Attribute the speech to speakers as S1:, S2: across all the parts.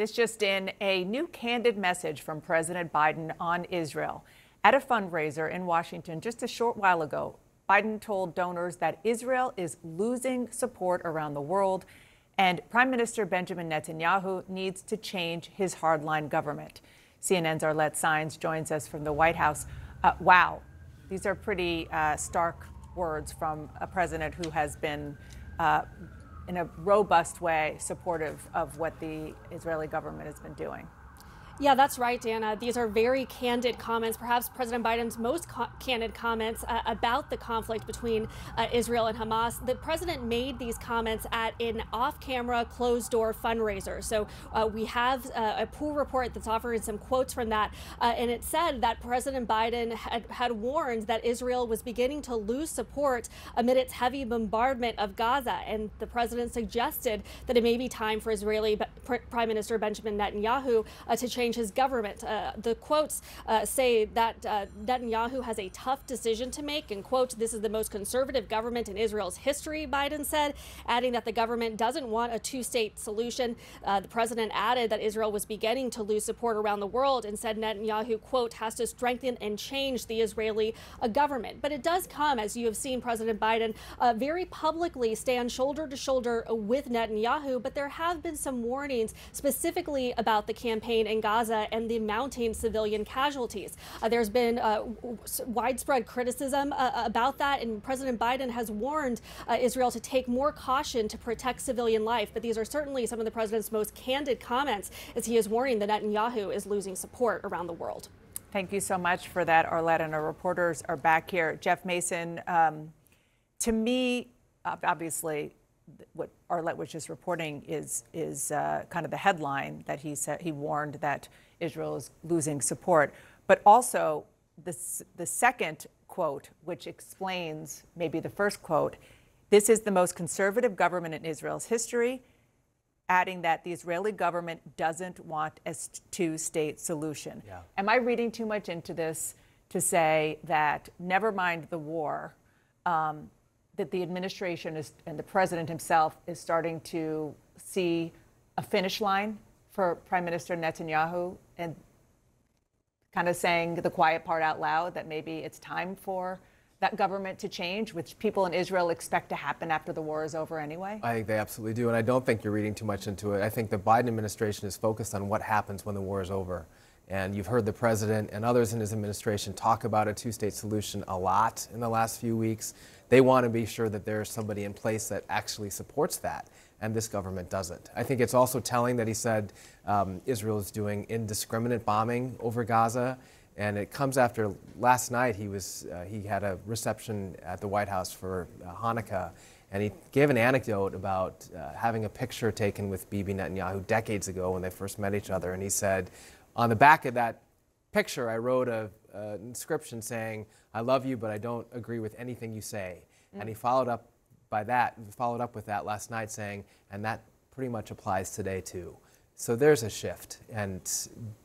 S1: This just in a new candid message from President Biden on Israel. At a fundraiser in Washington just a short while ago, Biden told donors that Israel is losing support around the world and Prime Minister Benjamin Netanyahu needs to change his hardline government. CNN's Arlette Saenz joins us from the White House. Uh, wow, these are pretty uh, stark words from a president who has been uh, in a robust way supportive of what the Israeli government has been doing.
S2: Yeah, that's right, Dana. These are very candid comments, perhaps President Biden's most co candid comments uh, about the conflict between uh, Israel and Hamas. The president made these comments at an off camera, closed door fundraiser. So uh, we have uh, a pool report that's offering some quotes from that. Uh, and it said that President Biden had, had warned that Israel was beginning to lose support amid its heavy bombardment of Gaza. And the president suggested that it may be time for Israeli Prime Minister Benjamin Netanyahu uh, to change change his government. Uh, the quotes uh, say that uh, Netanyahu has a tough decision to make, and quote, this is the most conservative government in Israel's history, Biden said, adding that the government doesn't want a two state solution. Uh, the president added that Israel was beginning to lose support around the world and said Netanyahu, quote, has to strengthen and change the Israeli uh, government. But it does come, as you have seen President Biden very publicly stand shoulder to shoulder with Netanyahu, but there have been some warnings specifically about the campaign in Gaza Gaza and the mounting civilian casualties. Uh, there's been uh, widespread criticism uh, about that, and President Biden has warned uh, Israel to take more caution to protect civilian life. But these are certainly some of the president's most candid comments as he is warning that Netanyahu is losing support around the world.
S1: Thank you so much for that, Arlette. And our reporters are back here. Jeff Mason, um, to me, obviously, what Arlette was just reporting is is uh, kind of the headline that he said he warned that Israel is losing support, but also the the second quote, which explains maybe the first quote. This is the most conservative government in Israel's history, adding that the Israeli government doesn't want a two-state solution. Yeah. Am I reading too much into this to say that never mind the war? Um, that the administration is, and the president himself is starting to see a finish line for Prime Minister Netanyahu and kind of saying the quiet part out loud that maybe it's time for that government to change, which people in Israel expect to happen after the war is over anyway?
S3: I think they absolutely do. And I don't think you're reading too much into it. I think the Biden administration is focused on what happens when the war is over. And you've heard the president and others in his administration talk about a two state solution a lot in the last few weeks they want to be sure that there's somebody in place that actually supports that, and this government doesn't. I think it's also telling that he said um, Israel is doing indiscriminate bombing over Gaza, and it comes after last night he was uh, he had a reception at the White House for uh, Hanukkah. And he gave an anecdote about uh, having a picture taken with Bibi Netanyahu decades ago when they first met each other. And he said, on the back of that picture, I wrote a, an inscription saying, I love you, but I don't agree with anything you say. Mm. And he followed up by that, followed up with that last night saying, and that pretty much applies today too. So there's a shift. And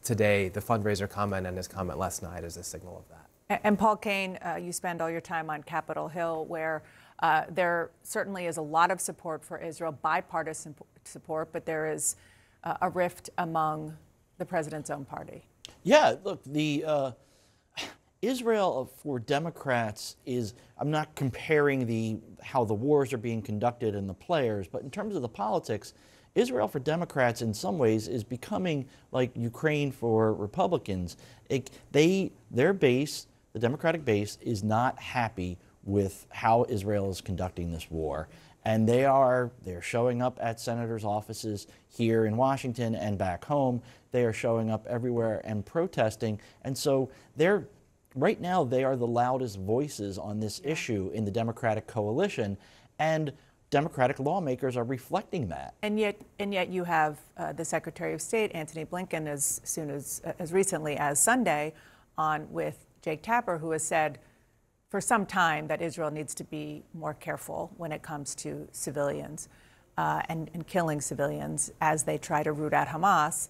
S3: today, the fundraiser comment and his comment last night is a signal of that.
S1: And Paul Kane, uh, you spend all your time on Capitol Hill, where uh, there certainly is a lot of support for Israel, bipartisan support, but there is uh, a rift among the president's own party.
S4: Yeah, look, the uh, Israel for Democrats is, I'm not comparing the, how the wars are being conducted and the players, but in terms of the politics, Israel for Democrats in some ways is becoming like Ukraine for Republicans. It, they, their base, the Democratic base, is not happy with how Israel is conducting this war. And they are they're showing up at senators' offices here in Washington and back home. They are showing up everywhere and protesting. And so they're right now they are the loudest voices on this issue in the Democratic coalition, and Democratic lawmakers are reflecting that.
S1: And yet, and yet you have uh, the Secretary of State Antony Blinken, as soon as as recently as Sunday, on with Jake Tapper, who has said for some time that Israel needs to be more careful when it comes to civilians uh, and, and killing civilians as they try to root out Hamas,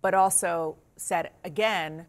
S1: but also said again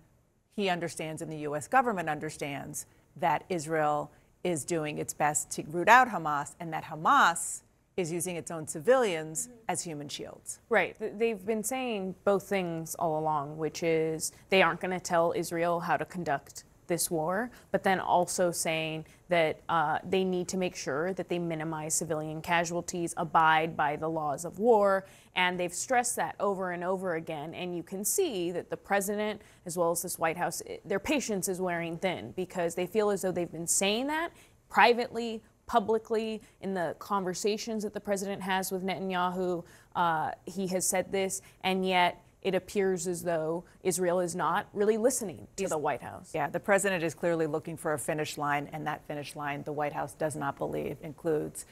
S1: he understands and the U.S. government understands that Israel is doing its best to root out Hamas and that Hamas is using its own civilians as human shields.
S5: Right. They've been saying both things all along, which is they aren't going to tell Israel how to conduct this war, but then also saying that uh, they need to make sure that they minimize civilian casualties, abide by the laws of war, and they've stressed that over and over again. And you can see that the president, as well as this White House, their patience is wearing thin because they feel as though they've been saying that privately, publicly, in the conversations that the president has with Netanyahu. Uh, he has said this, and yet it appears as though Israel is not really listening to the White House.
S1: Yeah, the president is clearly looking for a finish line, and that finish line, the White House does not believe, includes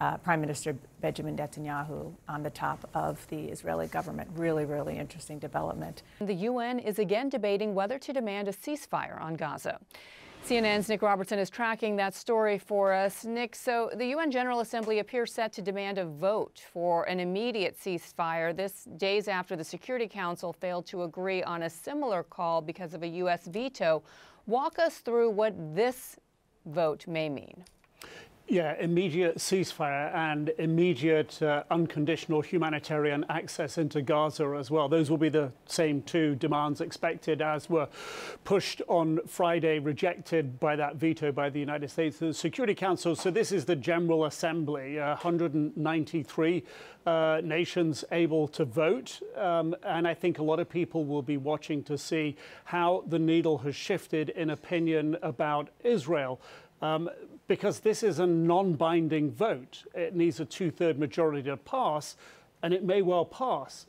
S1: uh, Prime Minister Benjamin Netanyahu on the top of the Israeli government. Really, really interesting development.
S6: The UN is again debating whether to demand a ceasefire on Gaza. CNN's Nick Robertson is tracking that story for us. Nick, so the UN General Assembly appears set to demand a vote for an immediate ceasefire. This days after the Security Council failed to agree on a similar call because of a U.S. veto. Walk us through what this vote may mean.
S7: Yeah, immediate ceasefire and immediate uh, unconditional humanitarian access into Gaza as well. Those will be the same two demands expected as were pushed on Friday, rejected by that veto by the United States the Security Council. So this is the General Assembly, uh, 193 uh, nations able to vote. Um, and I think a lot of people will be watching to see how the needle has shifted in opinion about Israel. Um, because this is a non binding vote. It needs a two third majority to pass, and it may well pass.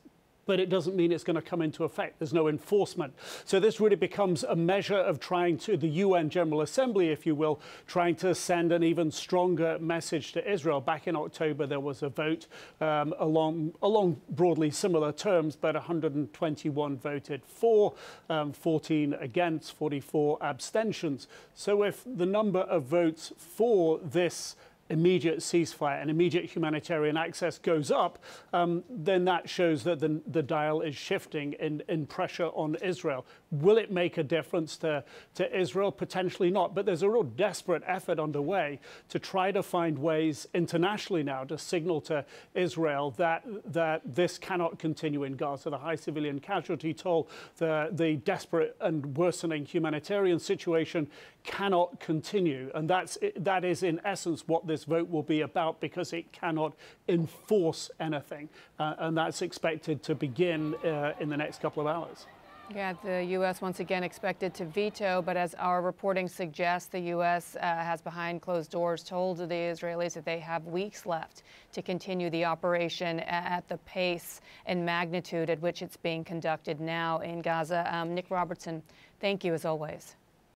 S7: But it doesn't mean it's going to come into effect. There's no enforcement. So this really becomes a measure of trying to, the UN General Assembly, if you will, trying to send an even stronger message to Israel. Back in October, there was a vote um, along, along broadly similar terms, but 121 voted for, um, 14 against, 44 abstentions. So if the number of votes for this immediate ceasefire and immediate humanitarian access goes up, um, then that shows that the, the dial is shifting in, in pressure on Israel. Will it make a difference to, to Israel? Potentially not. But there's a real desperate effort underway to try to find ways internationally now to signal to Israel that, that this cannot continue in Gaza. The high civilian casualty toll, the, the desperate and worsening humanitarian situation cannot continue. And that's, that is, in essence, what this vote will be about because it cannot enforce anything. Uh, and that's expected to begin uh, in the next couple of hours.
S6: Yeah, the U.S. once again expected to veto, but as our reporting suggests, the U.S. Uh, has behind closed doors told the Israelis that they have weeks left to continue the operation at the pace and magnitude at which it's being conducted now in Gaza. Um, Nick Robertson, thank you as always.